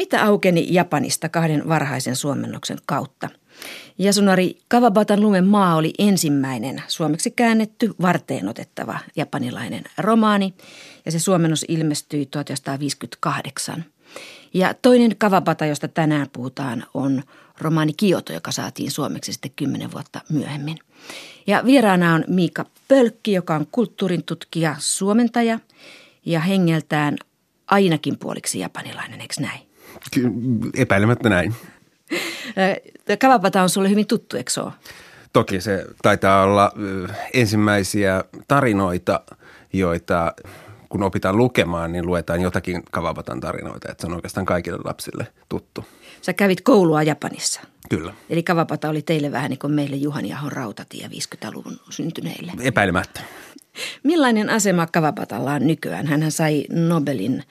Mitä aukeni Japanista kahden varhaisen suomennoksen kautta? Yasunari Kawabatan lumen maa oli ensimmäinen suomeksi käännetty varteen otettava japanilainen romaani ja se suomennos ilmestyi 1958. Ja toinen Kawabata, josta tänään puhutaan, on romaani Kioto, joka saatiin suomeksi sitten kymmenen vuotta myöhemmin. Ja vieraana on Miika Pölkki, joka on kulttuurin tutkija, suomentaja ja hengeltään ainakin puoliksi japanilainen, eikö näin? Epäilemättä näin. Kawabata on sulle hyvin tuttu, eikö ole? Toki se taitaa olla ensimmäisiä tarinoita, joita kun opitaan lukemaan, niin luetaan jotakin Kawabatan tarinoita. Että se on oikeastaan kaikille lapsille tuttu. Sä kävit koulua Japanissa. Kyllä. Eli Kawabata oli teille vähän niin kuin meille Juhan Jahon rautatie 50-luvun syntyneille. Epäilemättä. Millainen asema Kawabatalla on nykyään? Hän sai Nobelin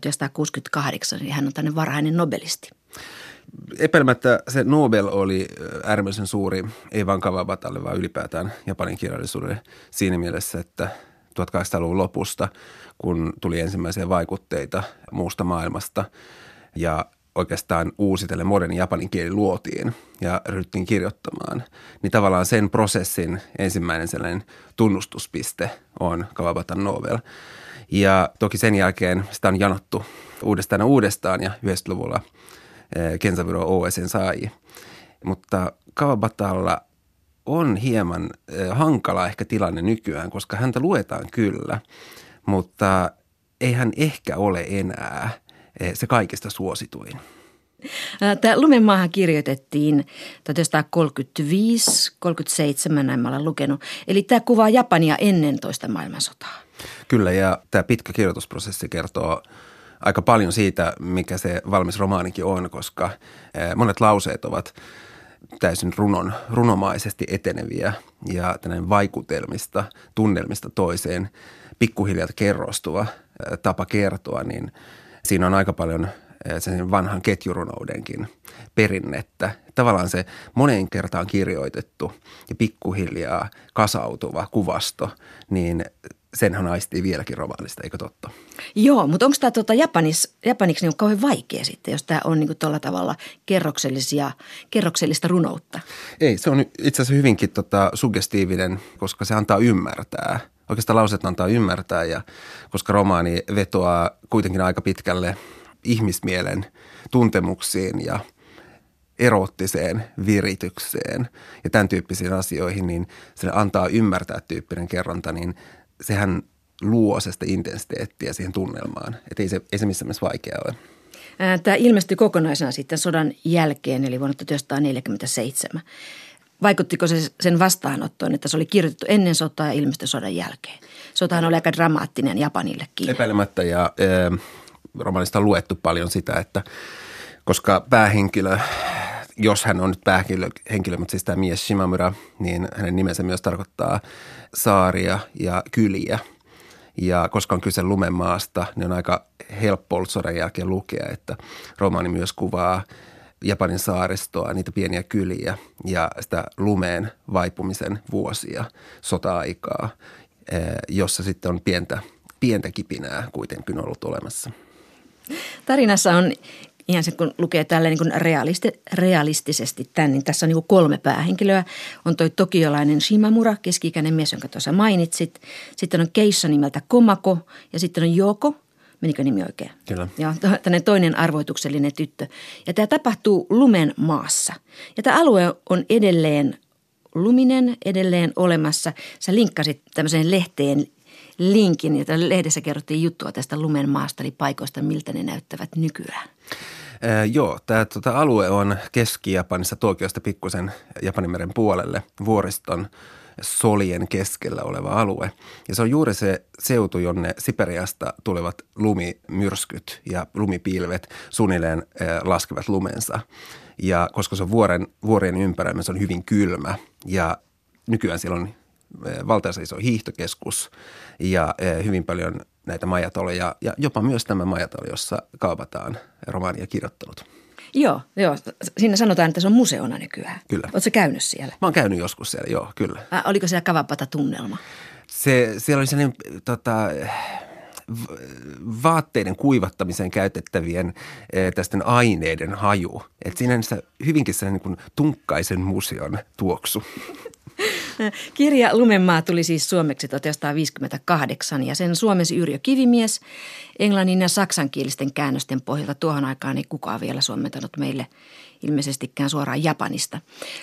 1968, niin hän on tänne varhainen nobelisti. Epäilemättä se Nobel oli äärimmäisen suuri, ei vain Kawabatalle, vaan ylipäätään Japanin kirjallisuudelle siinä mielessä, että 1800-luvun lopusta, kun tuli ensimmäisiä vaikutteita muusta maailmasta ja oikeastaan uusitellen moderni japanin kieli luotiin ja ryhdyttiin kirjoittamaan, niin tavallaan sen prosessin ensimmäinen sellainen tunnustuspiste on Kawabatan Nobel. Ja toki sen jälkeen sitä on janottu uudestaan ja uudestaan ja 90-luvulla eh, Kensaburo OSN sai. Mutta Kawabatalla on hieman eh, hankala ehkä tilanne nykyään, koska häntä luetaan kyllä, mutta ei hän ehkä ole enää – Eh, se kaikista suosituin. Tämä Lumenmaahan kirjoitettiin 1935-37, näin mä olen lukenut. Eli tämä kuvaa Japania ennen toista maailmansotaa. Kyllä, ja tämä pitkä kirjoitusprosessi kertoo aika paljon siitä, mikä se valmis romaanikin on, koska monet lauseet ovat täysin runon, runomaisesti eteneviä ja vaikutelmista, tunnelmista toiseen pikkuhiljaa kerrostuva tapa kertoa, niin – siinä on aika paljon sen vanhan ketjurunoudenkin perinnettä. Tavallaan se moneen kertaan kirjoitettu ja pikkuhiljaa kasautuva kuvasto, niin senhän aistii vieläkin romaanista, eikö totta? Joo, mutta onko tämä tuota Japanis, japaniksi niin kauhean vaikea sitten, jos tämä on niin tuolla tavalla kerroksellisia, kerroksellista runoutta? Ei, se on itse asiassa hyvinkin tota, suggestiivinen, koska se antaa ymmärtää – oikeastaan lauseet antaa ymmärtää ja koska romaani vetoaa kuitenkin aika pitkälle ihmismielen tuntemuksiin ja erottiseen viritykseen ja tämän tyyppisiin asioihin, niin se antaa ymmärtää tyyppinen kerronta, niin sehän luo sitä intensiteettiä siihen tunnelmaan. Että ei se, ei se missään mielessä vaikea ole. Tämä ilmestyi kokonaisena sitten sodan jälkeen, eli vuonna 1947. Vaikuttiko se sen vastaanottoon, että se oli kirjoitettu ennen sotaa ja ilmestyi sodan jälkeen? Sotahan oli aika dramaattinen Japanillekin. Epäilemättä ja e, romanista on luettu paljon sitä, että koska päähenkilö, jos hän on nyt päähenkilö, henkilö, mutta siis tämä mies Shimamura, niin hänen nimensä myös tarkoittaa saaria ja kyliä. Ja koska on kyse lumemaasta, niin on aika helppo ollut sodan jälkeen lukea, että romaani myös kuvaa – Japanin saaristoa, niitä pieniä kyliä ja sitä lumeen vaipumisen vuosia, sota-aikaa, eh, jossa sitten on pientä, pientä kipinää kuitenkin ollut olemassa. Tarinassa on ihan se, kun lukee tälle niin realisti, realistisesti tämän, niin tässä on niin kolme päähenkilöä. On toi tokiolainen Shimamura, keski-ikäinen mies, jonka tuossa mainitsit. Sitten on keissa nimeltä Komako ja sitten on Joko, menikö nimi oikein? Kyllä. Ja tämmöinen toinen arvoituksellinen tyttö. Ja tämä tapahtuu lumen maassa. Ja tämä alue on edelleen luminen, edelleen olemassa. Sä linkkasit tämmöiseen lehteen linkin, ja lehdessä kerrottiin juttua tästä lumen maasta, eli paikoista, miltä ne näyttävät nykyään. Ee, joo, tämä tota, alue on Keski-Japanissa Tokiosta pikkusen Japanimeren puolelle vuoriston – solien keskellä oleva alue. Ja se on juuri se seutu, jonne Siperiasta tulevat lumimyrskyt ja lumipilvet suunnilleen laskevat lumensa. Ja koska se on vuoren, vuorien ympäröimä, se on hyvin kylmä ja nykyään siellä on valtaisa iso hiihtokeskus ja hyvin paljon näitä majataloja ja jopa myös tämä majatalo, jossa kaupataan romaania kirjoittanut. Joo, joo. Siinä sanotaan, että se on museona nykyään. Kyllä. Oletko käynyt siellä? Mä oon käynyt joskus siellä, joo, kyllä. Ä, oliko siellä kavapata tunnelma? Se, siellä oli sellainen tota, vaatteiden kuivattamiseen käytettävien tästä aineiden haju. Että siinä on hyvinkin sellainen niin tunkkaisen museon tuoksu. Kirja Lumenmaa tuli siis suomeksi 1958 ja sen suomensi Yrjö Kivimies. Englannin ja saksankielisten käännösten pohjalta tuohon aikaan ei kukaan vielä suomentanut meille ilmeisestikään suoraan Japanista.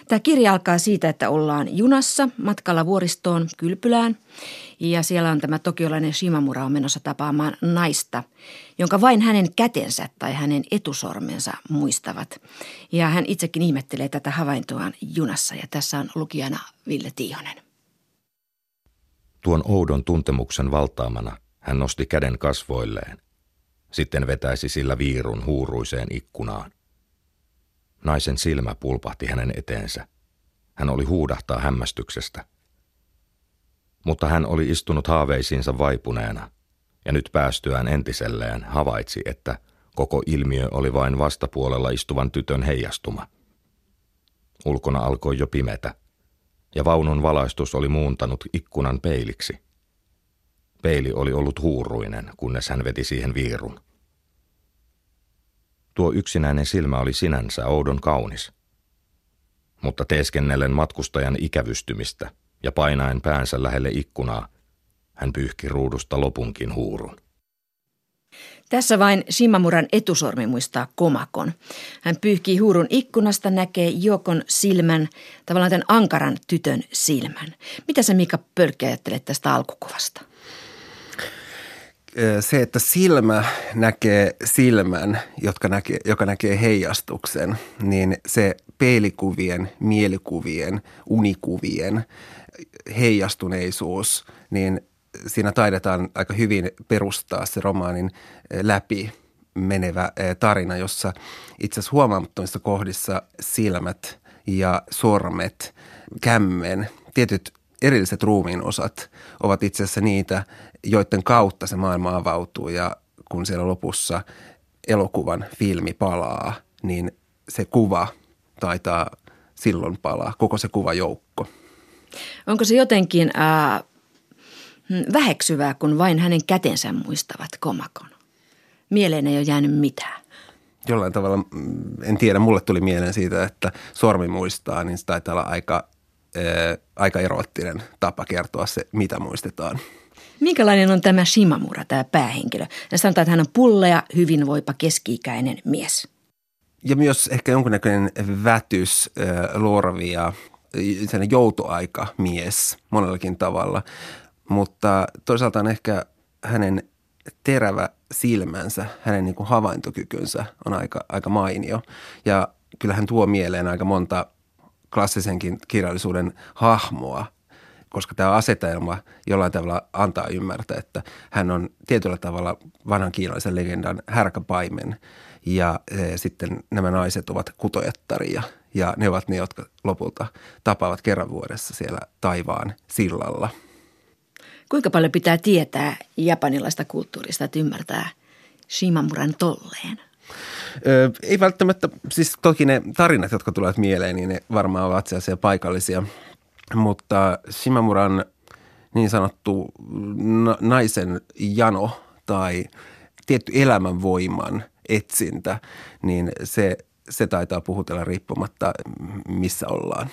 Tämä kirja alkaa siitä, että ollaan junassa matkalla vuoristoon Kylpylään ja siellä on tämä tokiolainen Shimamura on menossa tapaamaan naista, jonka vain hänen kätensä tai hänen etusormensa muistavat. Ja hän itsekin ihmettelee tätä havaintoaan junassa ja tässä on lukijana Ville Tiihonen. Tuon oudon tuntemuksen valtaamana hän nosti käden kasvoilleen. Sitten vetäisi sillä viirun huuruiseen ikkunaan. Naisen silmä pulpahti hänen eteensä. Hän oli huudahtaa hämmästyksestä. Mutta hän oli istunut haaveisiinsa vaipuneena, ja nyt päästyään entiselleen havaitsi, että koko ilmiö oli vain vastapuolella istuvan tytön heijastuma. Ulkona alkoi jo pimetä, ja vaunun valaistus oli muuntanut ikkunan peiliksi. Peili oli ollut huuruinen, kunnes hän veti siihen viirun. Tuo yksinäinen silmä oli sinänsä oudon kaunis. Mutta teeskennellen matkustajan ikävystymistä ja painaen päänsä lähelle ikkunaa, hän pyyhki ruudusta lopunkin huurun. Tässä vain Shimamuran etusormi muistaa komakon. Hän pyyhkii huurun ikkunasta, näkee Jokon silmän, tavallaan tämän ankaran tytön silmän. Mitä sä Mika Pölkki ajattelet tästä alkukuvasta? se, että silmä näkee silmän, jotka näkee, joka näkee heijastuksen, niin se peilikuvien, mielikuvien, unikuvien heijastuneisuus, niin siinä taidetaan aika hyvin perustaa se romaanin läpi menevä tarina, jossa itse asiassa huomaamattomissa kohdissa silmät ja sormet, kämmen, tietyt erilliset ruumiin osat ovat itse asiassa niitä, joiden kautta se maailma avautuu ja kun siellä lopussa elokuvan filmi palaa, niin se kuva taitaa silloin palaa, koko se kuvajoukko. Onko se jotenkin äh, väheksyvää, kun vain hänen kätensä muistavat komakon? Mieleen ei ole jäänyt mitään. Jollain tavalla, mm, en tiedä, mulle tuli mieleen siitä, että sormi muistaa, niin se taitaa olla aika, äh, aika eroottinen tapa kertoa se, mitä muistetaan. Minkälainen on tämä Shimamura, tämä päähenkilö? Ja sanotaan, että hän on pullea, hyvinvoipa, keski-ikäinen mies. Ja myös ehkä jonkunnäköinen vätys, luoravi ja joutoaika mies monellakin tavalla. Mutta toisaalta on ehkä hänen terävä silmänsä, hänen niin kuin havaintokykynsä on aika, aika mainio. Ja kyllä hän tuo mieleen aika monta klassisenkin kirjallisuuden hahmoa – koska tämä asetelma jollain tavalla antaa ymmärtää, että hän on tietyllä tavalla vanhan kiinalaisen legendan härkäpaimen ja e, sitten nämä naiset ovat kutojattaria ja ne ovat ne, jotka lopulta tapaavat kerran vuodessa siellä taivaan sillalla. Kuinka paljon pitää tietää japanilaista kulttuurista, että ymmärtää Shimamuran tolleen? Ö, ei välttämättä, siis toki ne tarinat, jotka tulevat mieleen, niin ne varmaan ovat sellaisia paikallisia – mutta Shimamuran niin sanottu naisen jano tai tietty elämänvoiman etsintä, niin se, se taitaa puhutella riippumatta, missä ollaan.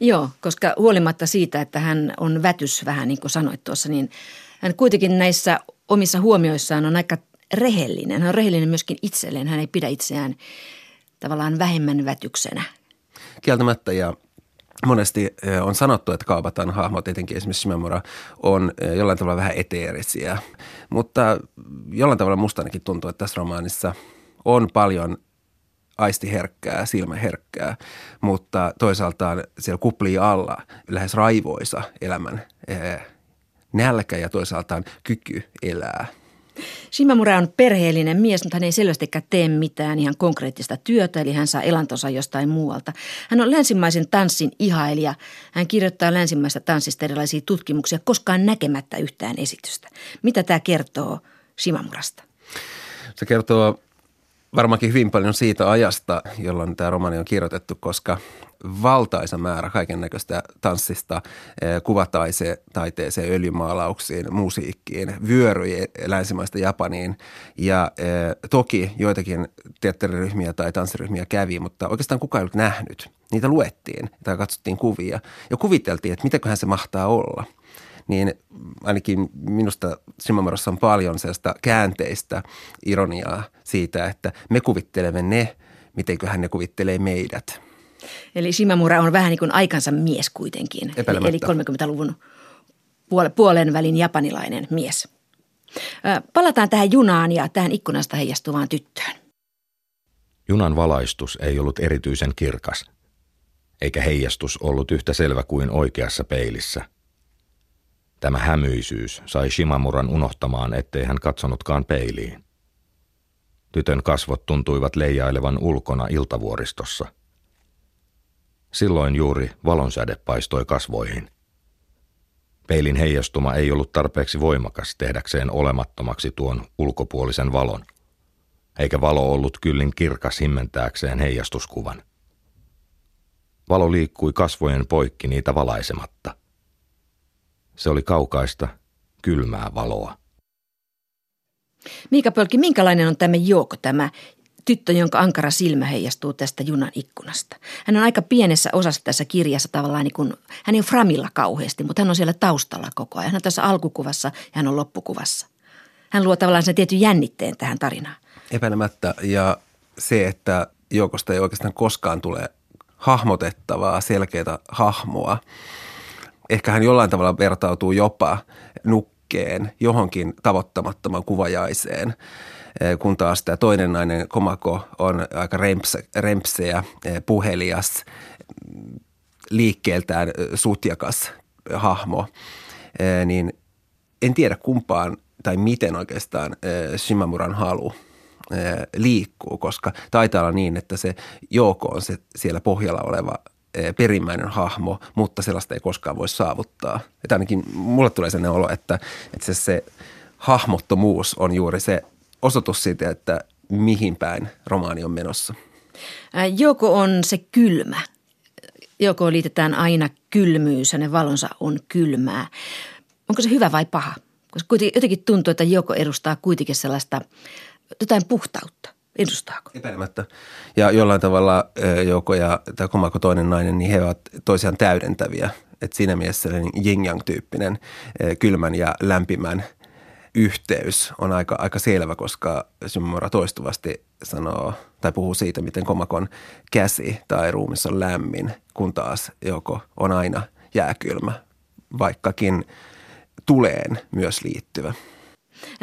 Joo, koska huolimatta siitä, että hän on vätys vähän niin kuin sanoit tuossa, niin hän kuitenkin näissä omissa huomioissaan on aika rehellinen. Hän on rehellinen myöskin itselleen. Hän ei pidä itseään tavallaan vähemmän vätyksenä. Kieltämättä ja monesti on sanottu, että Kaabatan hahmot, etenkin esimerkiksi Shimamura, on jollain tavalla vähän eteerisiä. Mutta jollain tavalla musta ainakin tuntuu, että tässä romaanissa on paljon aistiherkkää, silmäherkkää, mutta toisaalta siellä kuplii alla lähes raivoisa elämän nälkä ja toisaalta kyky elää – Shimamura on perheellinen mies, mutta hän ei selvästikään tee mitään ihan konkreettista työtä, eli hän saa elantonsa jostain muualta. Hän on länsimaisen tanssin ihailija. Hän kirjoittaa länsimaista tanssista erilaisia tutkimuksia, koskaan näkemättä yhtään esitystä. Mitä tämä kertoo Shimamurasta? Se kertoo varmaankin hyvin paljon siitä ajasta, jolloin tämä romani on kirjoitettu, koska valtaisa määrä kaiken näköistä tanssista, eh, kuvataiteeseen, öljymaalauksiin, musiikkiin, vyöryi länsimaista Japaniin. Ja eh, toki joitakin teatteriryhmiä tai tanssiryhmiä kävi, mutta oikeastaan kukaan ei ollut nähnyt. Niitä luettiin tai katsottiin kuvia ja kuviteltiin, että mitäköhän se mahtaa olla – niin ainakin minusta Shimamurassa on paljon sellaista käänteistä ironiaa siitä, että me kuvittelemme ne, mitenköhän ne kuvittelee meidät. Eli Shimamura on vähän niin kuin aikansa mies kuitenkin. Eli 30-luvun puolen välin japanilainen mies. Palataan tähän junaan ja tähän ikkunasta heijastuvaan tyttöön. Junan valaistus ei ollut erityisen kirkas, eikä heijastus ollut yhtä selvä kuin oikeassa peilissä – Tämä hämyisyys sai Shimamuran unohtamaan, ettei hän katsonutkaan peiliin. Tytön kasvot tuntuivat leijailevan ulkona iltavuoristossa. Silloin juuri valonsäde paistoi kasvoihin. Peilin heijastuma ei ollut tarpeeksi voimakas tehdäkseen olemattomaksi tuon ulkopuolisen valon, eikä valo ollut kyllin kirkas himmentääkseen heijastuskuvan. Valo liikkui kasvojen poikki niitä valaisematta. Se oli kaukaista, kylmää valoa. Miika Pölkki, minkälainen on tämä Jouko, tämä tyttö, jonka ankara silmä heijastuu tästä junan ikkunasta? Hän on aika pienessä osassa tässä kirjassa tavallaan niin kuin, hän ei ole framilla kauheasti, mutta hän on siellä taustalla koko ajan. Hän on tässä alkukuvassa ja hän on loppukuvassa. Hän luo tavallaan sen tietyn jännitteen tähän tarinaan. Epäilemättä ja se, että Joukosta ei oikeastaan koskaan tule hahmotettavaa, selkeää hahmoa – ehkä hän jollain tavalla vertautuu jopa nukkeen johonkin tavoittamattoman kuvajaiseen. Eh, kun taas tämä toinen nainen Komako on aika rempse, rempseä, puhelias, liikkeeltään eh, sutjakas hahmo, niin en tiedä kumpaan tai miten oikeastaan Shimamuran halu liikkuu, koska taitaa olla niin, että se Jooko on se siellä pohjalla oleva perimmäinen hahmo, mutta sellaista ei koskaan voi saavuttaa. Että ainakin mulle tulee sellainen olo, että, että se, se hahmottomuus on juuri se osoitus siitä, että mihin päin romaani on menossa. Joko on se kylmä. Joko liitetään aina kylmyys, hänen valonsa on kylmää. Onko se hyvä vai paha? Koska jotenkin tuntuu, että joko edustaa kuitenkin sellaista jotain puhtautta. Edustaako? Epäilemättä. Ja jollain tavalla Jouko ja tämä toinen nainen, niin he ovat toisiaan täydentäviä. Et siinä mielessä yin tyyppinen kylmän ja lämpimän yhteys on aika, aika selvä, koska Shimomura toistuvasti sanoo tai puhuu siitä, miten komakon käsi tai ruumissa on lämmin, kun taas joko on aina jääkylmä, vaikkakin tuleen myös liittyvä.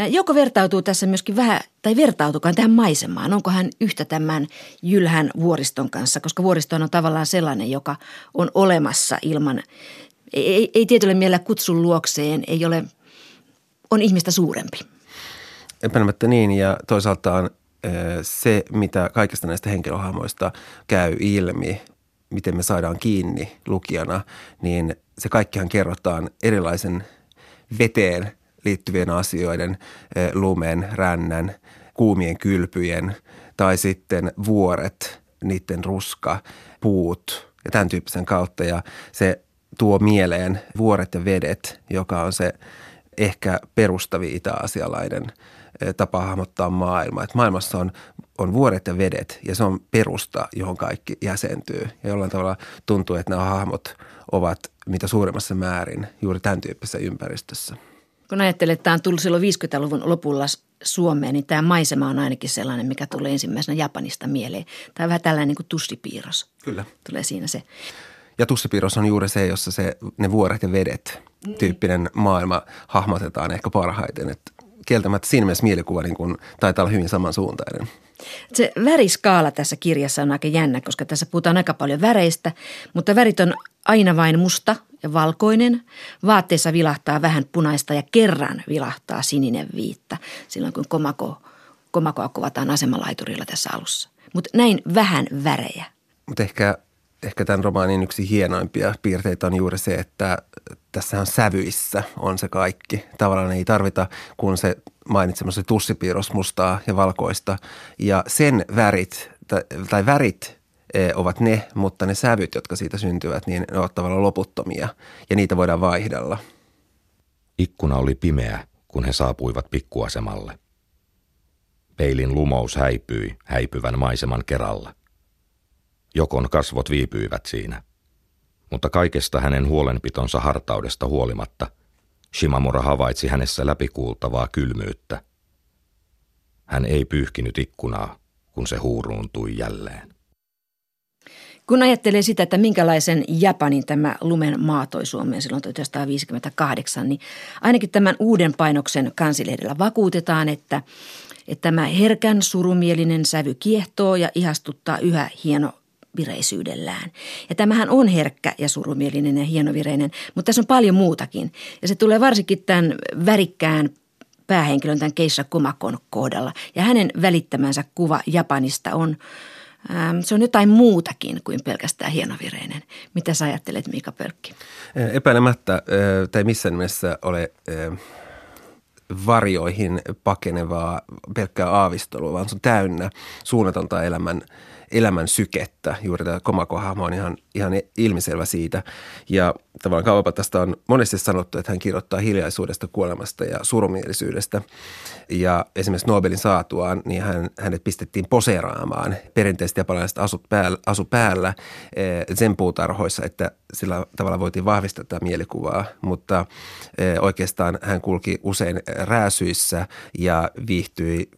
Joko vertautuu tässä myöskin vähän, tai vertautukaan tähän maisemaan? Onko hän yhtä tämän jylhän vuoriston kanssa? Koska vuoristo on tavallaan sellainen, joka on olemassa ilman, ei, ei tietyllä mielellä kutsun luokseen, ei ole, on ihmistä suurempi. Epäilemättä niin, ja toisaalta on se, mitä kaikista näistä henkilöhahmoista käy ilmi, miten me saadaan kiinni lukijana, niin se kaikkihan kerrotaan erilaisen veteen liittyvien asioiden, eh, lumen, rännän, kuumien kylpyjen tai sitten vuoret, niiden ruska, puut ja tämän tyyppisen kautta. Ja se tuo mieleen vuoret ja vedet, joka on se ehkä perustavi itä-asialainen eh, tapa hahmottaa maailmaa. Että maailmassa on, on vuoret ja vedet ja se on perusta, johon kaikki jäsentyy. Ja jollain tavalla tuntuu, että nämä hahmot ovat mitä suuremmassa määrin juuri tämän tyyppisessä ympäristössä. Kun ajattelee, että tämä on tullut silloin 50-luvun lopulla Suomeen, niin tämä maisema on ainakin sellainen, mikä tulee ensimmäisenä Japanista mieleen. Tämä on vähän tällainen niin kuin tussipiirros. Kyllä. Tulee siinä se. Ja tussipiirros on juuri se, jossa se, ne vuoret ja vedet tyyppinen maailma hahmotetaan ehkä parhaiten. Että kieltämättä siinä mielessä mielikuva niin kuin, taitaa olla hyvin samansuuntainen. Se väriskaala tässä kirjassa on aika jännä, koska tässä puhutaan aika paljon väreistä, mutta värit on aina vain musta ja valkoinen. Vaatteessa vilahtaa vähän punaista ja kerran vilahtaa sininen viitta silloin, kun komako, komakoa kuvataan asemalaiturilla tässä alussa. Mutta näin vähän värejä. Mutta ehkä ehkä tämän romaanin yksi hienoimpia piirteitä on juuri se, että tässä on sävyissä on se kaikki. Tavallaan ei tarvita, kun se mainitsemassa tussipiirros mustaa ja valkoista. Ja sen värit, tai, värit ovat ne, mutta ne sävyt, jotka siitä syntyvät, niin ne ovat tavallaan loputtomia ja niitä voidaan vaihdella. Ikkuna oli pimeä, kun he saapuivat pikkuasemalle. Peilin lumous häipyi häipyvän maiseman keralla. Jokon kasvot viipyivät siinä. Mutta kaikesta hänen huolenpitonsa hartaudesta huolimatta, Shimamura havaitsi hänessä läpikuultavaa kylmyyttä. Hän ei pyyhkinyt ikkunaa, kun se huuruuntui jälleen. Kun ajattelee sitä, että minkälaisen Japanin tämä lumen maa toi Suomeen silloin 1958, niin ainakin tämän uuden painoksen kansilehdellä vakuutetaan, että, että tämä herkän surumielinen sävy kiehtoo ja ihastuttaa yhä hieno vireisyydellään. Ja tämähän on herkkä ja surumielinen ja hienovireinen, mutta tässä on paljon muutakin. Ja se tulee varsinkin tämän värikkään päähenkilön, tämän Keissa Komakon kohdalla. Ja hänen välittämänsä kuva Japanista on, se on jotain muutakin kuin pelkästään hienovireinen. Mitä sä ajattelet, Mika Pölkki? Epäilemättä, tai missään nimessä ole varjoihin pakenevaa pelkkää aavistelua, vaan se on täynnä suunnatonta elämän elämän sykettä. Juuri tämä Komako-hahmo on ihan, ihan ilmiselvä siitä. Ja tavallaan Kaupatasta on monesti sanottu, että hän kirjoittaa hiljaisuudesta, kuolemasta ja surumielisyydestä. Ja esimerkiksi Nobelin saatuaan, niin hän, hänet pistettiin poseeraamaan perinteisesti japanilaiset asut päällä, asu päällä sen eh, puutarhoissa, että sillä tavalla voitiin vahvistaa tätä mielikuvaa. Mutta eh, oikeastaan hän kulki usein rääsyissä ja viihtyi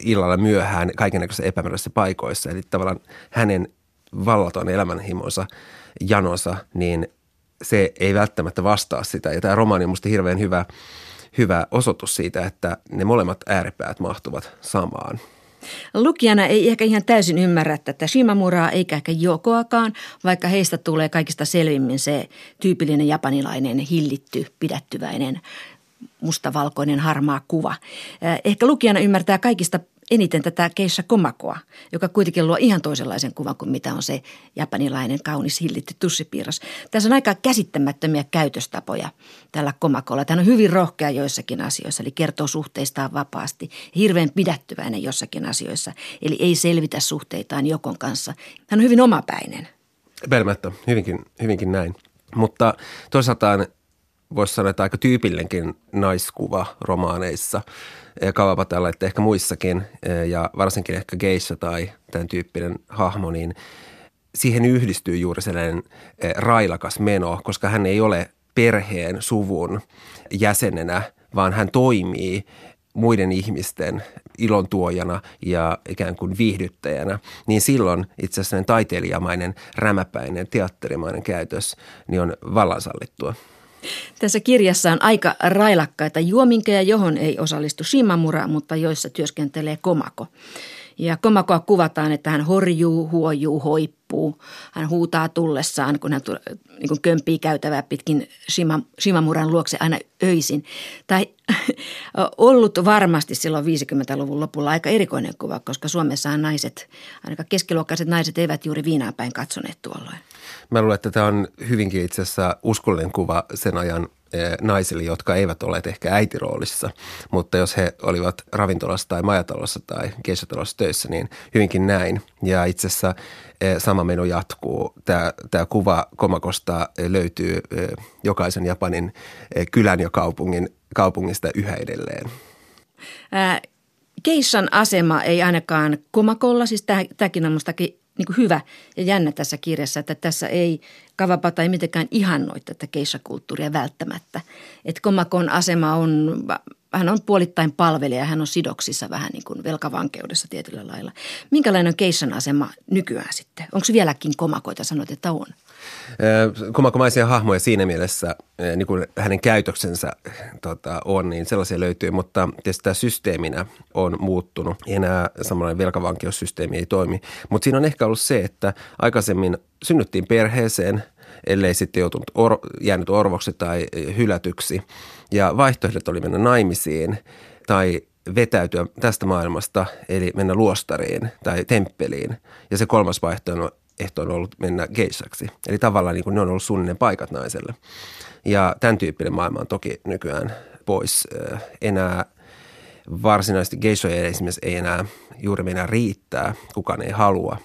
illalla myöhään kaikenlaisissa epämääräisissä paikoissa. Eli tavallaan hänen vallaton elämänhimonsa, janonsa, niin se ei välttämättä vastaa sitä. Ja tämä romaani on minusta hirveän hyvä, hyvä osoitus siitä, että ne molemmat ääripäät mahtuvat samaan. Lukijana ei ehkä ihan täysin ymmärrä tätä Shimamuraa eikä ehkä Jokoakaan, vaikka heistä tulee kaikista selvimmin se tyypillinen japanilainen hillitty, pidättyväinen mustavalkoinen harmaa kuva. Ehkä lukijana ymmärtää kaikista eniten tätä Keissa Komakoa, joka kuitenkin luo ihan toisenlaisen kuvan kuin mitä on se japanilainen kaunis hillitty tussipiirros. Tässä on aika käsittämättömiä käytöstapoja tällä Komakolla. Tämä on hyvin rohkea joissakin asioissa, eli kertoo suhteistaan vapaasti. Hirveän pidättyväinen jossakin asioissa, eli ei selvitä suhteitaan Jokon kanssa. Hän on hyvin omapäinen. Epäilemättä, hyvinkin, hyvinkin näin. Mutta toisaalta voisi sanoa, että aika tyypillinenkin naiskuva romaaneissa – Kawapatalla, että ehkä muissakin ja varsinkin ehkä Geissa tai tämän tyyppinen hahmo, niin siihen yhdistyy juuri sellainen railakas meno, koska hän ei ole perheen, suvun jäsenenä, vaan hän toimii muiden ihmisten ilon tuojana ja ikään kuin viihdyttäjänä, niin silloin itse asiassa taiteilijamainen, rämäpäinen, teatterimainen käytös niin on vallansallittua. Tässä kirjassa on aika railakkaita juominkeja, johon ei osallistu Shimamura, mutta joissa työskentelee Komako. Ja Komakoa kuvataan, että hän horjuu, huojuu, hoippuu. Hän huutaa tullessaan, kun hän niin kuin kömpii käytävää pitkin Shima, Shimamuran luokse aina öisin. Tai ollut varmasti silloin 50-luvun lopulla aika erikoinen kuva, koska Suomessa naiset, ainakaan keskiluokkaiset naiset eivät juuri viinaa päin katsoneet tuolloin. Mä luulen, että tämä on hyvinkin itse asiassa uskollinen kuva sen ajan eh, naisille, jotka eivät ole ehkä äitiroolissa, mutta jos he olivat ravintolassa tai majatalossa tai kesätalossa töissä, niin hyvinkin näin. Ja itse asiassa eh, sama meno jatkuu. Tämä, tämä kuva Komakosta eh, löytyy jokaisen Japanin kylän ja kaupungin, kaupungista yhä edelleen. Keissan asema ei ainakaan Komakolla, siis tämäkin on mustakin niin kuin hyvä ja jännä tässä kirjassa, että tässä ei Kavapata ei mitenkään ihannoi tätä keissakulttuuria välttämättä. Että Komakon asema on, hän on puolittain palvelija, hän on sidoksissa vähän niin kuin velkavankeudessa tietyllä lailla. Minkälainen on keissan asema nykyään sitten? Onko vieläkin komakoita, sanot, että on? Komakomaisia hahmoja siinä mielessä, niin kuin hänen käytöksensä tota, on, niin sellaisia löytyy, mutta tietysti tämä systeeminä on muuttunut. Enää samanlainen velkavankeussysteemi ei toimi. Mutta siinä on ehkä ollut se, että aikaisemmin synnyttiin perheeseen, ellei sitten joutunut or, jäänyt orvoksi tai hylätyksi. Ja vaihtoehdot oli mennä naimisiin tai vetäytyä tästä maailmasta, eli mennä luostariin tai temppeliin. Ja se kolmas vaihtoehto ehto on ollut mennä geissaksi. Eli tavallaan niin kuin ne on ollut suunnilleen paikat naiselle. Ja tämän tyyppinen maailma on toki nykyään pois. Enää varsinaisesti geishoja esimerkiksi ei enää juuri mennä riittää, kukaan ei halua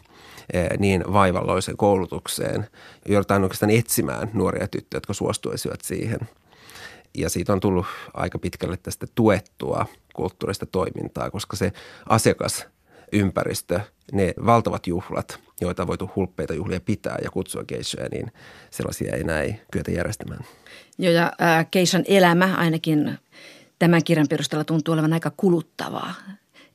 niin vaivalloisen koulutukseen. Joudutaan oikeastaan etsimään nuoria tyttöjä, jotka suostuisivat siihen. Ja siitä on tullut aika pitkälle tästä tuettua kulttuurista toimintaa, koska se asiakasympäristö, ne valtavat juhlat, joita on voitu hulppeita juhlia pitää ja kutsua geishoja, niin sellaisia ei näin kyetä järjestämään. Joo, ja äh, elämä ainakin tämän kirjan perusteella tuntuu olevan aika kuluttavaa.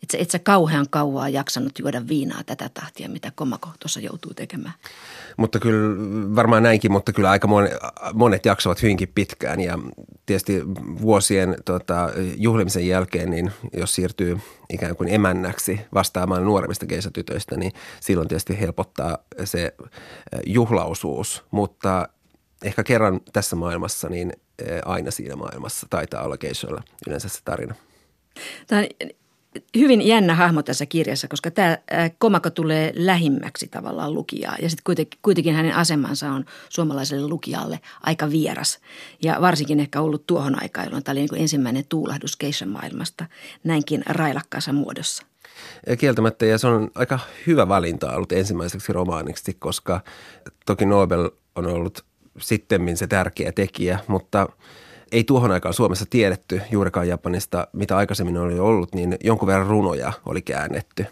Et sä, et sä kauhean kauaa jaksanut juoda viinaa tätä tahtia, mitä Komako tuossa joutuu tekemään. Mutta kyllä varmaan näinkin, mutta kyllä aika monet, monet jaksavat hyvinkin pitkään ja tietysti vuosien tota, juhlimisen jälkeen, niin jos siirtyy ikään kuin emännäksi vastaamaan nuoremmista keisatytöistä, niin silloin tietysti helpottaa se juhlausuus, mutta ehkä kerran tässä maailmassa, niin aina siinä maailmassa taitaa olla keissoilla yleensä se tarina. Tämä on hyvin jännä hahmo tässä kirjassa, koska tämä Komako tulee lähimmäksi tavallaan lukijaa. Ja sitten kuitenkin, kuitenkin hänen asemansa on suomalaiselle lukijalle aika vieras. Ja varsinkin ehkä ollut tuohon aikaan, jolloin tämä oli niin ensimmäinen tuulahdus keishan maailmasta näinkin railakkaassa muodossa. Kieltämättä, ja se on aika hyvä valinta ollut ensimmäiseksi romaaniksi, koska toki Nobel on ollut sittemmin se tärkeä tekijä, mutta – ei tuohon aikaan Suomessa tiedetty juurikaan Japanista, mitä aikaisemmin oli ollut, niin jonkun verran runoja oli käännetty.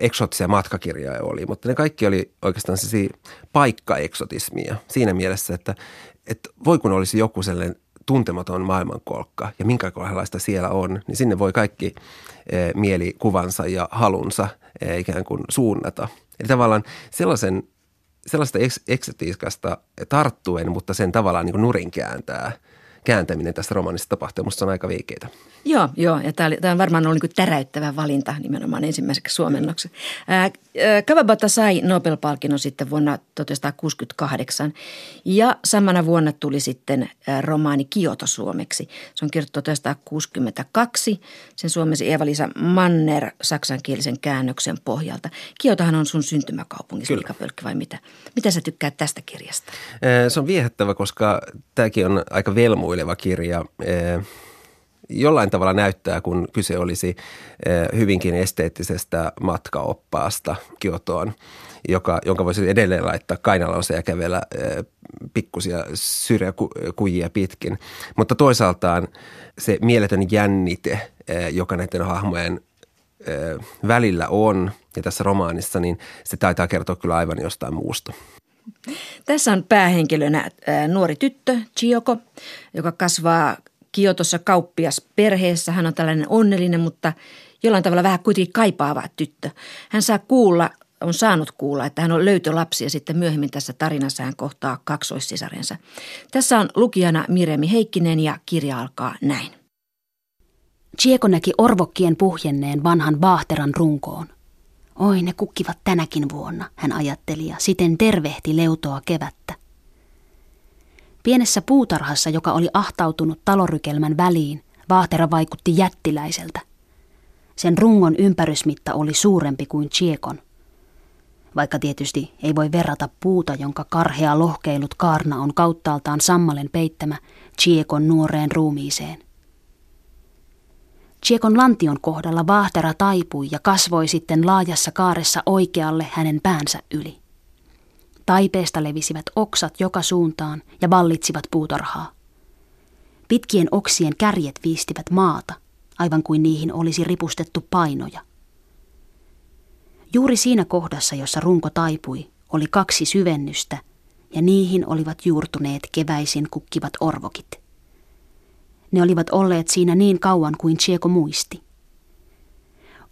Eksotisia matkakirjoja oli, mutta ne kaikki oli oikeastaan paikka-eksotismia siinä mielessä, että, että voi kun olisi joku sellainen tuntematon maailmankolkka ja minkälaista siellä on, niin sinne voi kaikki e, mielikuvansa ja halunsa e, ikään kuin suunnata. Eli tavallaan sellaisen, sellaista eksotiikasta tarttuen, mutta sen tavallaan niin nurin kääntää – kääntäminen tästä romanista tapahtuu. Musta on aika veikeitä. Joo, joo. Ja tämä, on varmaan ollut niin täräyttävä valinta nimenomaan ensimmäiseksi suomennoksi. Ää, Kawabata sai Nobel-palkinnon sitten vuonna 1968 ja samana vuonna tuli sitten romaani Kioto suomeksi. Se on kirjoitettu 1962. Sen suomesi Eeva-Liisa Manner saksankielisen käännöksen pohjalta. Kiotohan on sun syntymäkaupunki, Mika Pölkki, vai mitä? Mitä sä tykkäät tästä kirjasta? Se on viehättävä, koska tämäkin on aika velmuileva kirja jollain tavalla näyttää, kun kyse olisi eh, hyvinkin esteettisestä matkaoppaasta Kiotoon, joka, jonka voisi edelleen laittaa kainalonsa ja kävellä eh, pikkusia syrjäkujia pitkin. Mutta toisaaltaan se mieletön jännite, eh, joka näiden hahmojen välillä on ja tässä romaanissa, niin se taitaa kertoa kyllä aivan jostain muusta. Tässä on päähenkilönä nuori tyttö, Chioko, joka kasvaa Kiotossa kauppias perheessä. Hän on tällainen onnellinen, mutta jollain tavalla vähän kuitenkin kaipaava tyttö. Hän saa kuulla, on saanut kuulla, että hän on löytölapsi ja sitten myöhemmin tässä tarinassa hän kohtaa kaksoissisarensa. Tässä on lukijana Miremi Heikkinen ja kirja alkaa näin. Chieko näki orvokkien puhjenneen vanhan vaahteran runkoon. Oi, ne kukkivat tänäkin vuonna, hän ajatteli ja siten tervehti leutoa kevättä. Pienessä puutarhassa, joka oli ahtautunut talorykelmän väliin, vaahtera vaikutti jättiläiseltä. Sen rungon ympärysmitta oli suurempi kuin Chiekon. Vaikka tietysti ei voi verrata puuta, jonka karhea lohkeilut kaarna on kauttaaltaan sammalen peittämä Chiekon nuoreen ruumiiseen. Chiekon lantion kohdalla vaahtera taipui ja kasvoi sitten laajassa kaaressa oikealle hänen päänsä yli. Taipeesta levisivät oksat joka suuntaan ja vallitsivat puutarhaa. Pitkien oksien kärjet viistivät maata, aivan kuin niihin olisi ripustettu painoja. Juuri siinä kohdassa, jossa runko taipui, oli kaksi syvennystä, ja niihin olivat juurtuneet keväisin kukkivat orvokit. Ne olivat olleet siinä niin kauan kuin Chieko muisti.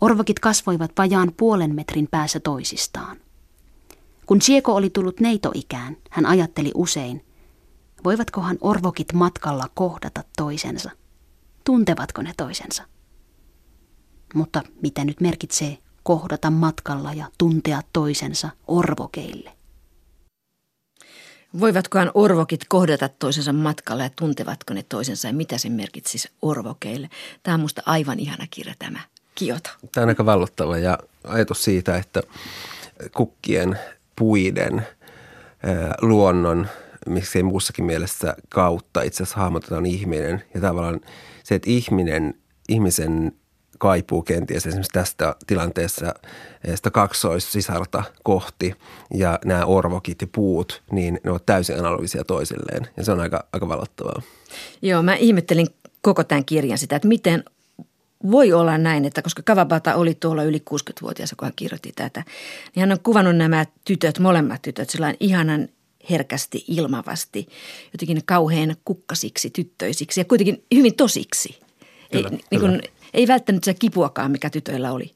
Orvokit kasvoivat vajaan puolen metrin päässä toisistaan. Kun Sieko oli tullut neitoikään, hän ajatteli usein, voivatkohan orvokit matkalla kohdata toisensa? Tuntevatko ne toisensa? Mutta mitä nyt merkitsee kohdata matkalla ja tuntea toisensa orvokeille? Voivatkohan orvokit kohdata toisensa matkalla ja tuntevatko ne toisensa ja mitä se merkitsisi orvokeille? Tämä on minusta aivan ihana kirja tämä Kioto. Tämä on aika vallottava ja ajatus siitä, että kukkien puiden, luonnon, miksei muussakin mielessä kautta itse asiassa hahmotetaan ihminen. Ja tavallaan se, että ihminen, ihmisen kaipuu kenties esimerkiksi tästä tilanteessa sitä kaksoissisarta kohti ja nämä orvokit ja puut, niin ne ovat täysin analogisia toisilleen ja se on aika, aika valottavaa. Joo, mä ihmettelin koko tämän kirjan sitä, että miten voi olla näin, että koska Kavabata oli tuolla yli 60-vuotias, kun hän kirjoitti tätä, niin hän on kuvannut nämä tytöt, molemmat tytöt, sillä ihanan herkästi, ilmavasti, jotenkin kauhean kukkasiksi, tyttöisiksi ja kuitenkin hyvin tosiksi. Kyllä, ei, niin kuin, ei välttänyt se kipuakaan, mikä tytöillä oli.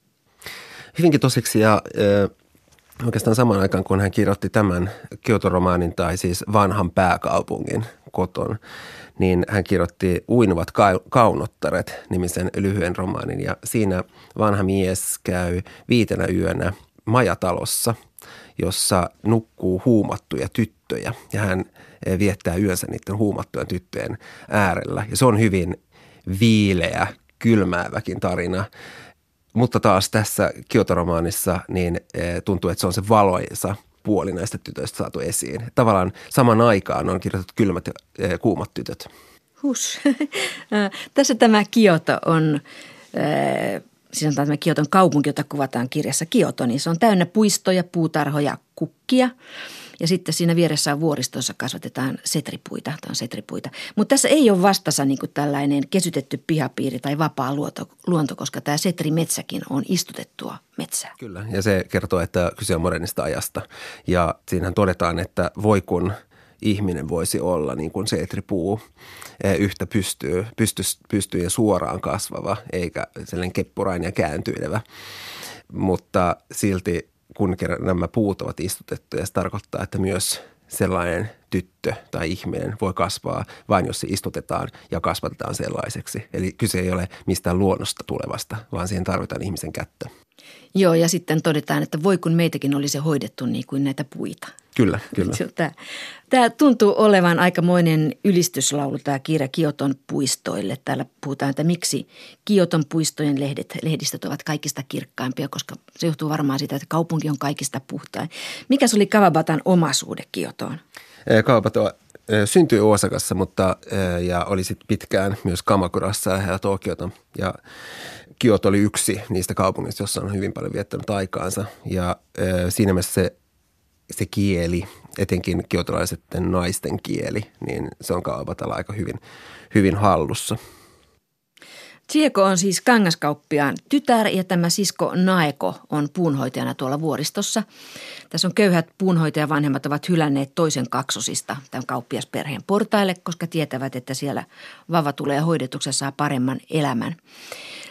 Hyvinkin tosiksi ja oikeastaan samaan aikaan, kun hän kirjoitti tämän Kioto-romaanin tai siis vanhan pääkaupungin koton, niin hän kirjoitti Uinuvat kaunottaret nimisen lyhyen romaanin ja siinä vanha mies käy viitenä yönä majatalossa, jossa nukkuu huumattuja tyttöjä ja hän viettää yönsä niiden huumattujen tyttöjen äärellä. Ja se on hyvin viileä, kylmääväkin tarina. Mutta taas tässä Kioto-romaanissa niin e, tuntuu, että se on se valoisa puoli näistä tytöistä saatu esiin. Tavallaan saman aikaan on kirjoitettu kylmät ja e, kuumat tytöt. Hus. Tässä tämä Kioto on, siis on tämä Kioton kaupunki, jota kuvataan kirjassa Kioto, niin se on täynnä puistoja, puutarhoja, kukkia – ja sitten siinä vieressä on vuoristossa kasvatetaan setripuita, tai on setripuita. Mutta tässä ei ole vastassa niin tällainen kesytetty pihapiiri tai vapaa luonto, luonto, koska tämä setrimetsäkin on istutettua metsää. Kyllä, ja se kertoo, että kyse on modernista ajasta. Ja siinähän todetaan, että voi kun ihminen voisi olla niin kuin setripuu eh, yhtä pystyy, pystyy, pystyy ja suoraan kasvava, eikä sellainen keppurainen ja kääntyilevä. Mutta silti kun kerran nämä puut ovat istutettuja, se tarkoittaa, että myös sellainen tyttö tai ihminen voi kasvaa vain jos se istutetaan ja kasvatetaan sellaiseksi. Eli kyse ei ole mistään luonnosta tulevasta, vaan siihen tarvitaan ihmisen kättä. Joo, ja sitten todetaan, että voi kun meitäkin olisi hoidettu niin kuin näitä puita. Kyllä, kyllä. Tämä, tämä tuntuu olevan aikamoinen ylistyslaulu, tämä kirja Kioton puistoille. Täällä puhutaan, että miksi Kioton puistojen lehdet, lehdistöt ovat kaikista kirkkaimpia, koska se johtuu varmaan siitä, että kaupunki on kaikista puhtain. Mikä oli Kawabatan oma suhde Kiotoon? Kawabata syntyi Osakassa, mutta ja oli sitten pitkään myös Kamakurassa ja Tokiota. Ja Kioto oli yksi niistä kaupungista, jossa on hyvin paljon viettänyt aikaansa. Ja siinä mielessä se se kieli, etenkin kiotolaisten naisten kieli, niin se on Kaavatalla aika hyvin, hyvin hallussa. Tsieko on siis kangaskauppiaan tytär ja tämä sisko Naeko on puunhoitajana tuolla vuoristossa. Tässä on köyhät puunhoitajavanhemmat ovat hylänneet toisen kaksosista tämän kauppiasperheen portaille, koska tietävät, että siellä vava tulee hoidetuksi saa paremman elämän.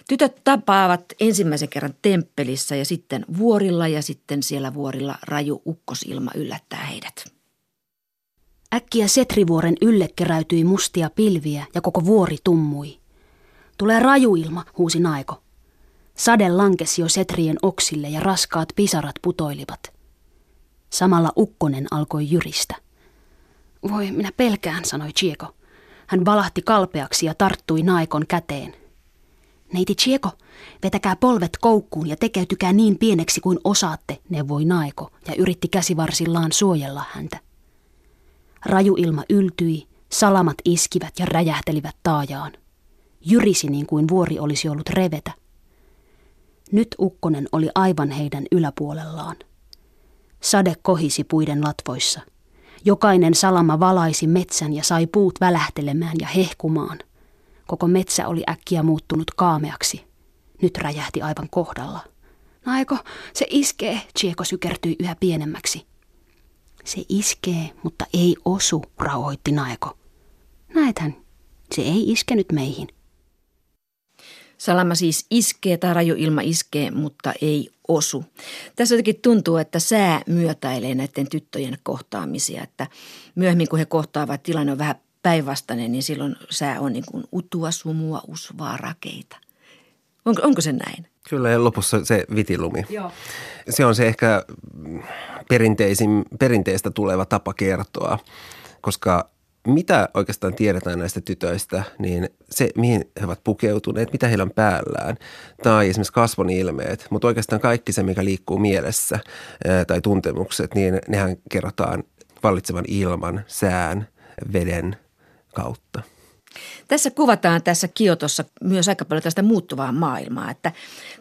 Tytöt tapaavat ensimmäisen kerran temppelissä ja sitten vuorilla ja sitten siellä vuorilla raju ukkosilma yllättää heidät. Äkkiä Setrivuoren ylle keräytyi mustia pilviä ja koko vuori tummui. Tulee rajuilma, huusi Naiko. Sade lankesi jo Setrien oksille ja raskaat pisarat putoilivat. Samalla ukkonen alkoi jyristä. Voi, minä pelkään, sanoi Chieko. Hän valahti kalpeaksi ja tarttui Naikon käteen – Neiti Chieko, vetäkää polvet koukkuun ja tekeytykää niin pieneksi kuin osaatte, neuvoi Naiko ja yritti käsivarsillaan suojella häntä. Rajuilma yltyi, salamat iskivät ja räjähtelivät taajaan. Jyrisi niin kuin vuori olisi ollut revetä. Nyt ukkonen oli aivan heidän yläpuolellaan. Sade kohisi puiden latvoissa. Jokainen salama valaisi metsän ja sai puut välähtelemään ja hehkumaan – Koko metsä oli äkkiä muuttunut kaameaksi. Nyt räjähti aivan kohdalla. Naiko, se iskee, Chieko sykertyi yhä pienemmäksi. Se iskee, mutta ei osu, rauhoitti Naeko. Näethän, se ei iskenyt meihin. Salama siis iskee tai raju ilma iskee, mutta ei osu. Tässä jotenkin tuntuu, että sää myötäilee näiden tyttöjen kohtaamisia, että myöhemmin kun he kohtaavat, tilanne on vähän päinvastainen, niin silloin sää on niin kuin utua, sumua, usvaa, rakeita. Onko, onko se näin? Kyllä ja lopussa se vitilumi. Joo. Se on se ehkä perinteisin, perinteistä tuleva tapa kertoa, koska mitä oikeastaan tiedetään näistä tytöistä, niin se, mihin he ovat pukeutuneet, mitä heillä on päällään, tai esimerkiksi kasvon ilmeet, mutta oikeastaan kaikki se, mikä liikkuu mielessä tai tuntemukset, niin nehän kerrotaan vallitsevan ilman, sään, veden kautta. Tässä kuvataan tässä Kiotossa myös aika paljon tästä muuttuvaa maailmaa. Että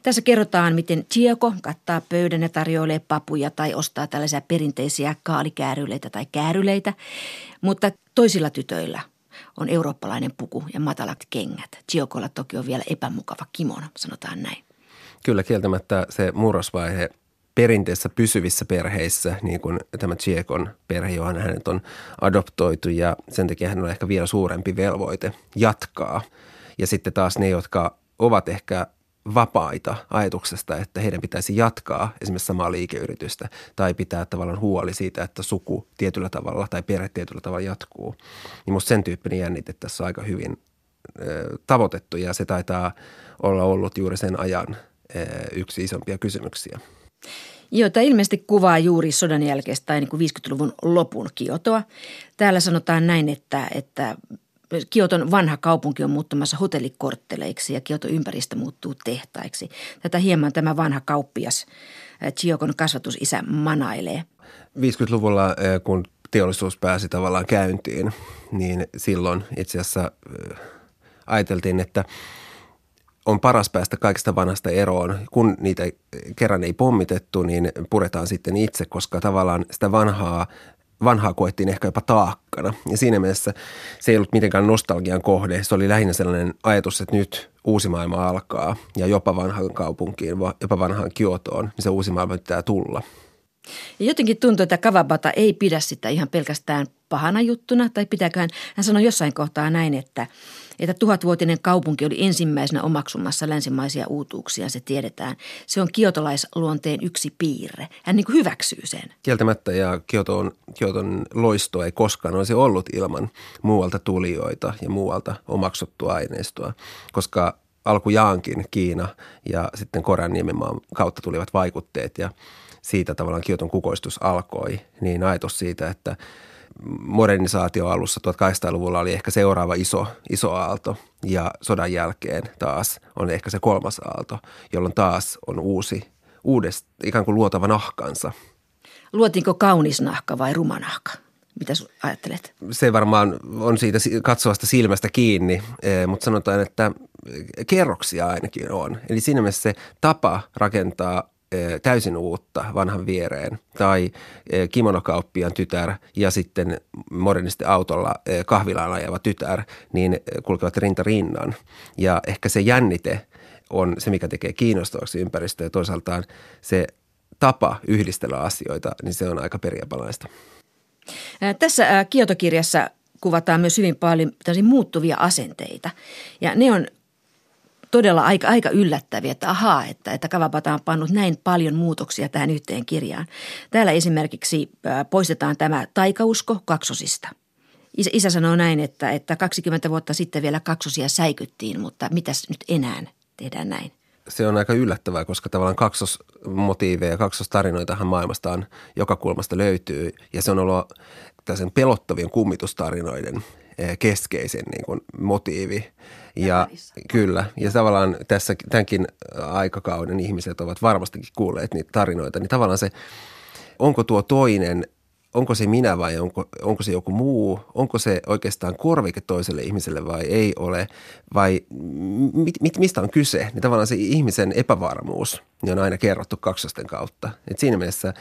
tässä kerrotaan, miten Chioko kattaa pöydän ja tarjoilee papuja tai ostaa tällaisia perinteisiä kaalikääryleitä tai kääryleitä. Mutta toisilla tytöillä on eurooppalainen puku ja matalat kengät. Chiokolla toki on vielä epämukava kimono, sanotaan näin. Kyllä kieltämättä se murrosvaihe – perinteessä pysyvissä perheissä, niin kuin tämä Chiekon perhe, johon hänet on adoptoitu ja sen takia hän on ehkä vielä suurempi velvoite jatkaa. Ja sitten taas ne, jotka ovat ehkä vapaita ajatuksesta, että heidän pitäisi jatkaa esimerkiksi samaa liikeyritystä tai pitää tavallaan huoli siitä, että suku tietyllä tavalla tai perhe tietyllä tavalla jatkuu. Niin musta sen tyyppinen jännite tässä on aika hyvin tavoitettu ja se taitaa olla ollut juuri sen ajan yksi isompia kysymyksiä. Tämä ilmeisesti kuvaa juuri sodan jälkeistä tai niin kuin 50-luvun lopun Kiotoa. Täällä sanotaan näin, että, että Kioton vanha kaupunki on muuttumassa hotellikortteleiksi ja Kioton ympäristö muuttuu tehtaiksi. Tätä hieman tämä vanha kauppias Chiokon kasvatusisä manailee. 50-luvulla, kun teollisuus pääsi tavallaan käyntiin, niin silloin itse asiassa ajateltiin, että – on paras päästä kaikista vanhasta eroon. Kun niitä kerran ei pommitettu, niin puretaan sitten itse, koska tavallaan sitä vanhaa vanhaa koettiin ehkä jopa taakkana. Ja siinä mielessä se ei ollut mitenkään nostalgian kohde. Se oli lähinnä sellainen ajatus, että nyt uusi maailma alkaa ja jopa vanhaan kaupunkiin, jopa vanhaan Kiotoon, niin se uusi maailma pitää tulla. Ja jotenkin tuntuu, että Kawabata ei pidä sitä ihan pelkästään pahana juttuna, tai pitääköhän, hän sanoi jossain kohtaa näin, että, että tuhatvuotinen kaupunki oli ensimmäisenä omaksumassa länsimaisia uutuuksia, se tiedetään. Se on kiotolaisluonteen yksi piirre. Hän niin kuin hyväksyy sen. Kieltämättä, ja Kioton, Kioton loisto ei koskaan olisi ollut ilman muualta tulijoita ja muualta omaksuttua aineistoa, koska alkujaankin Kiina ja sitten Korean kautta tulivat vaikutteet ja siitä tavallaan Kioton kukoistus alkoi, niin ajatus siitä, että modernisaatio alussa 1800-luvulla oli ehkä seuraava iso, iso aalto ja sodan jälkeen taas on ehkä se kolmas aalto, jolloin taas on uusi, uudest, ikään kuin luotava nahkansa. Luotiinko kaunis nahka vai ruma nahka? Mitä ajattelet? Se varmaan on siitä katsovasta silmästä kiinni, eh, mutta sanotaan, että kerroksia ainakin on. Eli siinä mielessä se tapa rakentaa täysin uutta vanhan viereen. Tai kimonokauppian tytär ja sitten modernisti autolla kahvilaan ajava tytär, niin kulkevat rinta rinnan. Ja ehkä se jännite on se, mikä tekee kiinnostavaksi ympäristöä ja toisaaltaan se tapa yhdistellä asioita, niin se on aika periaapalaista. Tässä Kiotokirjassa kuvataan myös hyvin paljon muuttuvia asenteita. Ja ne on todella aika, aika yllättäviä, että ahaa, että, että Kavapata on pannut näin paljon muutoksia tähän yhteen kirjaan. Täällä esimerkiksi poistetaan tämä taikausko kaksosista. Isä, isä sanoo näin, että, että 20 vuotta sitten vielä kaksosia säikyttiin, mutta mitäs nyt enää tehdään näin? se on aika yllättävää, koska tavallaan kaksosmotiiveja ja kaksostarinoitahan maailmastaan joka kulmasta löytyy. Ja se on ollut tällaisen pelottavien kummitustarinoiden keskeisen niin kuin motiivi. Ja, kyllä, ja tavallaan tässä tämänkin aikakauden ihmiset ovat varmastikin kuulleet niitä tarinoita, niin tavallaan se, onko tuo toinen, onko se minä vai onko, onko se joku muu, onko se oikeastaan korvike toiselle ihmiselle vai ei ole, vai mit, mit, mistä on kyse, niin tavallaan se ihmisen epävarmuus niin on aina kerrottu kaksosten kautta. Et siinä mielessä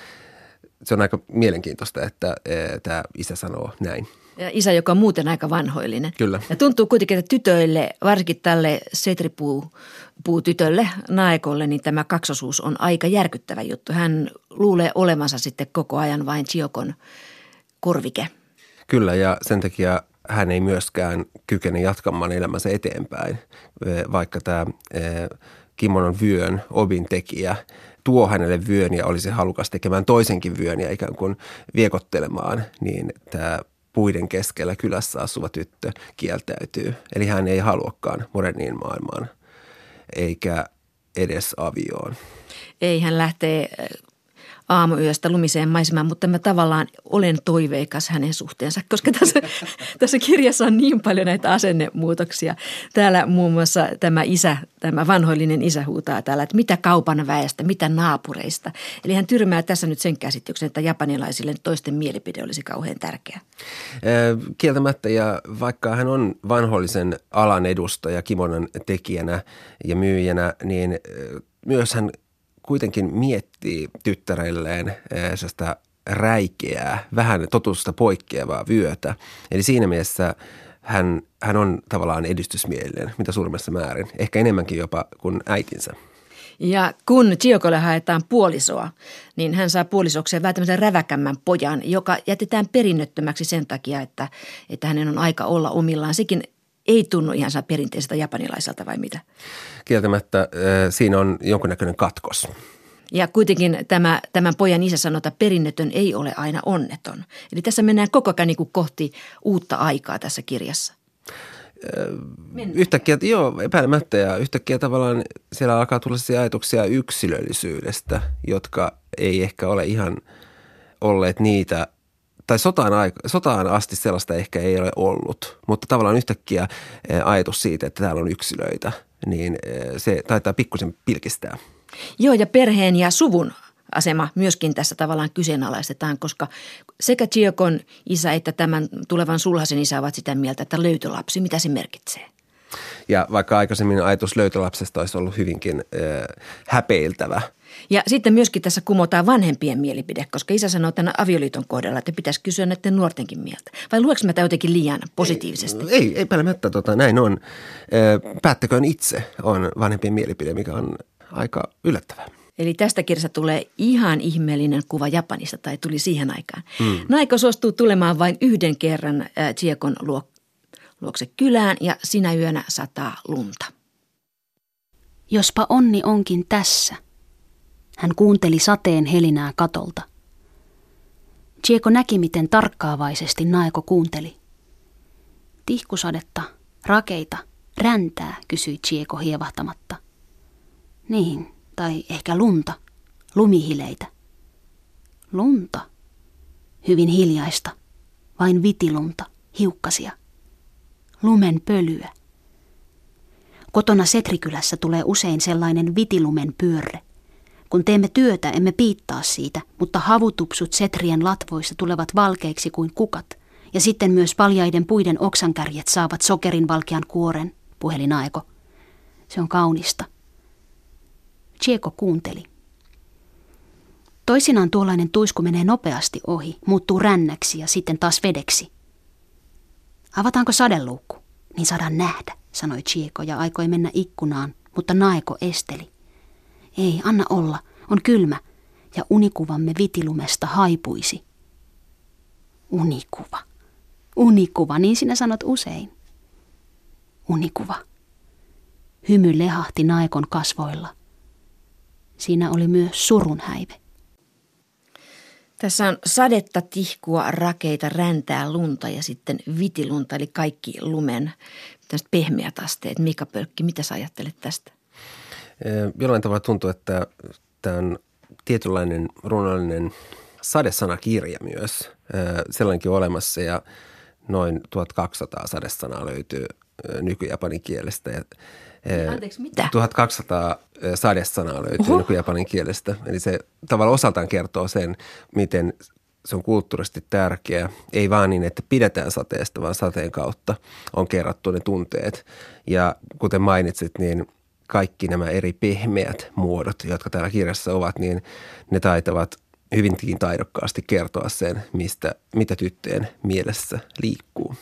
se on aika mielenkiintoista, että tämä isä sanoo näin. Ja isä, joka on muuten aika vanhoillinen. Kyllä. Ja tuntuu kuitenkin, että tytöille, varsinkin tälle setripuutytölle, naekolle, niin tämä kaksosuus on aika järkyttävä juttu. Hän luulee olevansa sitten koko ajan vain Chiokon korvike. Kyllä, ja sen takia hän ei myöskään kykene jatkamaan elämänsä eteenpäin, vaikka tämä kimonon vyön obin tekijä tuo hänelle vyön ja olisi halukas tekemään toisenkin vyön ja ikään kuin viekottelemaan, niin tämä puiden keskellä kylässä asuva tyttö kieltäytyy. Eli hän ei haluakaan moderniin maailmaan eikä edes avioon. Ei, hän lähtee äh, aamuyöstä lumiseen maisemaan, mutta mä tavallaan olen toiveikas hänen suhteensa, koska tässä, tässä kirjassa on niin paljon näitä asennemuutoksia. Täällä muun muassa tämä isä, tämä vanhoillinen isä huutaa täällä, että mitä kaupan väestä, mitä naapureista. Eli hän tyrmää tässä nyt sen käsityksen, että japanilaisille toisten mielipide olisi kauhean tärkeä. Kieltämättä ja vaikka hän on vanhoillisen alan edustaja kimonon tekijänä ja myyjänä, niin myös hän kuitenkin miettii tyttärelleen sitä räikeää, vähän totusta poikkeavaa vyötä. Eli siinä mielessä hän, hän on tavallaan edistysmielinen, mitä suurimmassa määrin, ehkä enemmänkin jopa kuin äitinsä. Ja kun Chiokolle haetaan puolisoa, niin hän saa puolisokseen tämmöisen räväkämmän pojan, joka jätetään perinnöttömäksi sen takia, että, että hänen on aika olla omillaan. Sekin ei tunnu ihan saa perinteiseltä japanilaiselta vai mitä? Kieltämättä siinä on jonkunnäköinen katkos. Ja kuitenkin tämä, tämän pojan isä sanoo, että perinnötön ei ole aina onneton. Eli tässä mennään koko ajan niin kohti uutta aikaa tässä kirjassa. Mennään. Yhtäkkiä, joo, epäilemättä ja yhtäkkiä tavallaan siellä alkaa tulla sellaisia ajatuksia yksilöllisyydestä, jotka ei ehkä ole ihan olleet niitä tai sotaan, aika, sotaan asti sellaista ehkä ei ole ollut, mutta tavallaan yhtäkkiä eh, ajatus siitä, että täällä on yksilöitä, niin eh, se taitaa pikkusen pilkistää. Joo, ja perheen ja suvun asema myöskin tässä tavallaan kyseenalaistetaan, koska sekä Chiokon isä että tämän tulevan sulhasen isä ovat sitä mieltä, että löytölapsi, mitä se merkitsee? Ja vaikka aikaisemmin ajatus löytölapsesta olisi ollut hyvinkin äh, häpeiltävä – ja sitten myöskin tässä kumotaan vanhempien mielipide, koska isä sanoo tämän avioliiton kohdalla, että pitäisi kysyä näiden nuortenkin mieltä. Vai lueks mä tämä jotenkin liian positiivisesti? Ei, ei, ei päällemättä tota, näin on. Päättäköön itse on vanhempien mielipide, mikä on aika yllättävää. Eli tästä kirjasta tulee ihan ihmeellinen kuva Japanista, tai tuli siihen aikaan. Hmm. Naiko suostuu tulemaan vain yhden kerran äh, Chiekon luo, luokse kylään ja sinä yönä sataa lunta. Jospa onni onkin tässä – hän kuunteli sateen helinää katolta. Chieko näki, miten tarkkaavaisesti Naeko kuunteli. Tihkusadetta, rakeita, räntää, kysyi Chieko hievahtamatta. Niin, tai ehkä lunta, lumihileitä. Lunta? Hyvin hiljaista, vain vitilunta, hiukkasia. Lumen pölyä. Kotona Setrikylässä tulee usein sellainen vitilumen pyörre – kun teemme työtä, emme piittaa siitä, mutta havutupsut setrien latvoissa tulevat valkeiksi kuin kukat, ja sitten myös paljaiden puiden oksankärjet saavat sokerin valkean kuoren, puheli Naeko. Se on kaunista. Chieko kuunteli. Toisinaan tuollainen tuisku menee nopeasti ohi, muuttuu rännäksi ja sitten taas vedeksi. Avataanko sadeluukku? Niin saadaan nähdä, sanoi Chieko ja aikoi mennä ikkunaan, mutta Naeko esteli. Ei, anna olla, on kylmä, ja unikuvamme vitilumesta haipuisi. Unikuva. Unikuva, niin sinä sanot usein. Unikuva. Hymy lehahti naikon kasvoilla. Siinä oli myös surun häive. Tässä on sadetta, tihkua, rakeita, räntää, lunta ja sitten vitilunta, eli kaikki lumen pehmeät asteet. Mika Pölkki, mitä sä ajattelet tästä? Jollain tavalla tuntuu, että tämä on tietynlainen runollinen sadesanakirja myös. Sellainenkin olemassa ja noin 1200 sadesanaa löytyy nykyjapanin kielestä. Ja, Anteeksi, mitä? 1200 sadesanaa löytyy Oho. nykyjapanin kielestä. Eli se tavallaan osaltaan kertoo sen, miten se on kulttuurisesti tärkeä. Ei vaan niin, että pidetään sateesta, vaan sateen kautta on kerrattu ne tunteet. Ja kuten mainitsit, niin – kaikki nämä eri pehmeät muodot, jotka täällä kirjassa ovat, niin ne taitavat hyvinkin taidokkaasti kertoa sen, mistä, mitä tyttöjen mielessä liikkuu.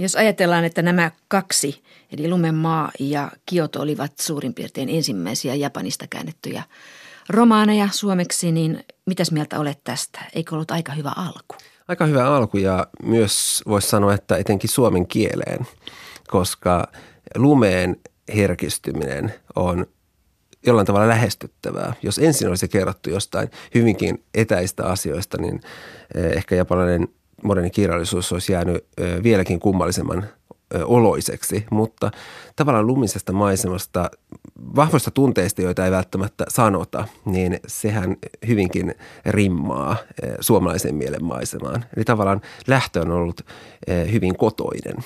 Jos ajatellaan, että nämä kaksi, eli Lumenmaa ja Kioto olivat suurin piirtein ensimmäisiä Japanista käännettyjä romaaneja suomeksi, niin mitäs mieltä olet tästä? Eikö ollut aika hyvä alku? Aika hyvä alku ja myös voisi sanoa, että etenkin suomen kieleen, koska lumeen herkistyminen on jollain tavalla lähestyttävää. Jos ensin olisi kerrottu jostain hyvinkin etäistä asioista, niin eh, ehkä japanilainen moderni kirjallisuus olisi jäänyt vieläkin kummallisemman oloiseksi, mutta tavallaan lumisesta maisemasta, vahvoista tunteista, joita ei välttämättä sanota, niin sehän hyvinkin rimmaa suomalaisen mielen maisemaan. Eli tavallaan lähtö on ollut hyvin kotoinen.